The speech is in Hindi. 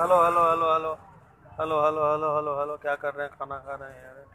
Hello hello hello hello hello hello hello hello hello क्या कर रहे हैं? खाना खा रहे हैं? यार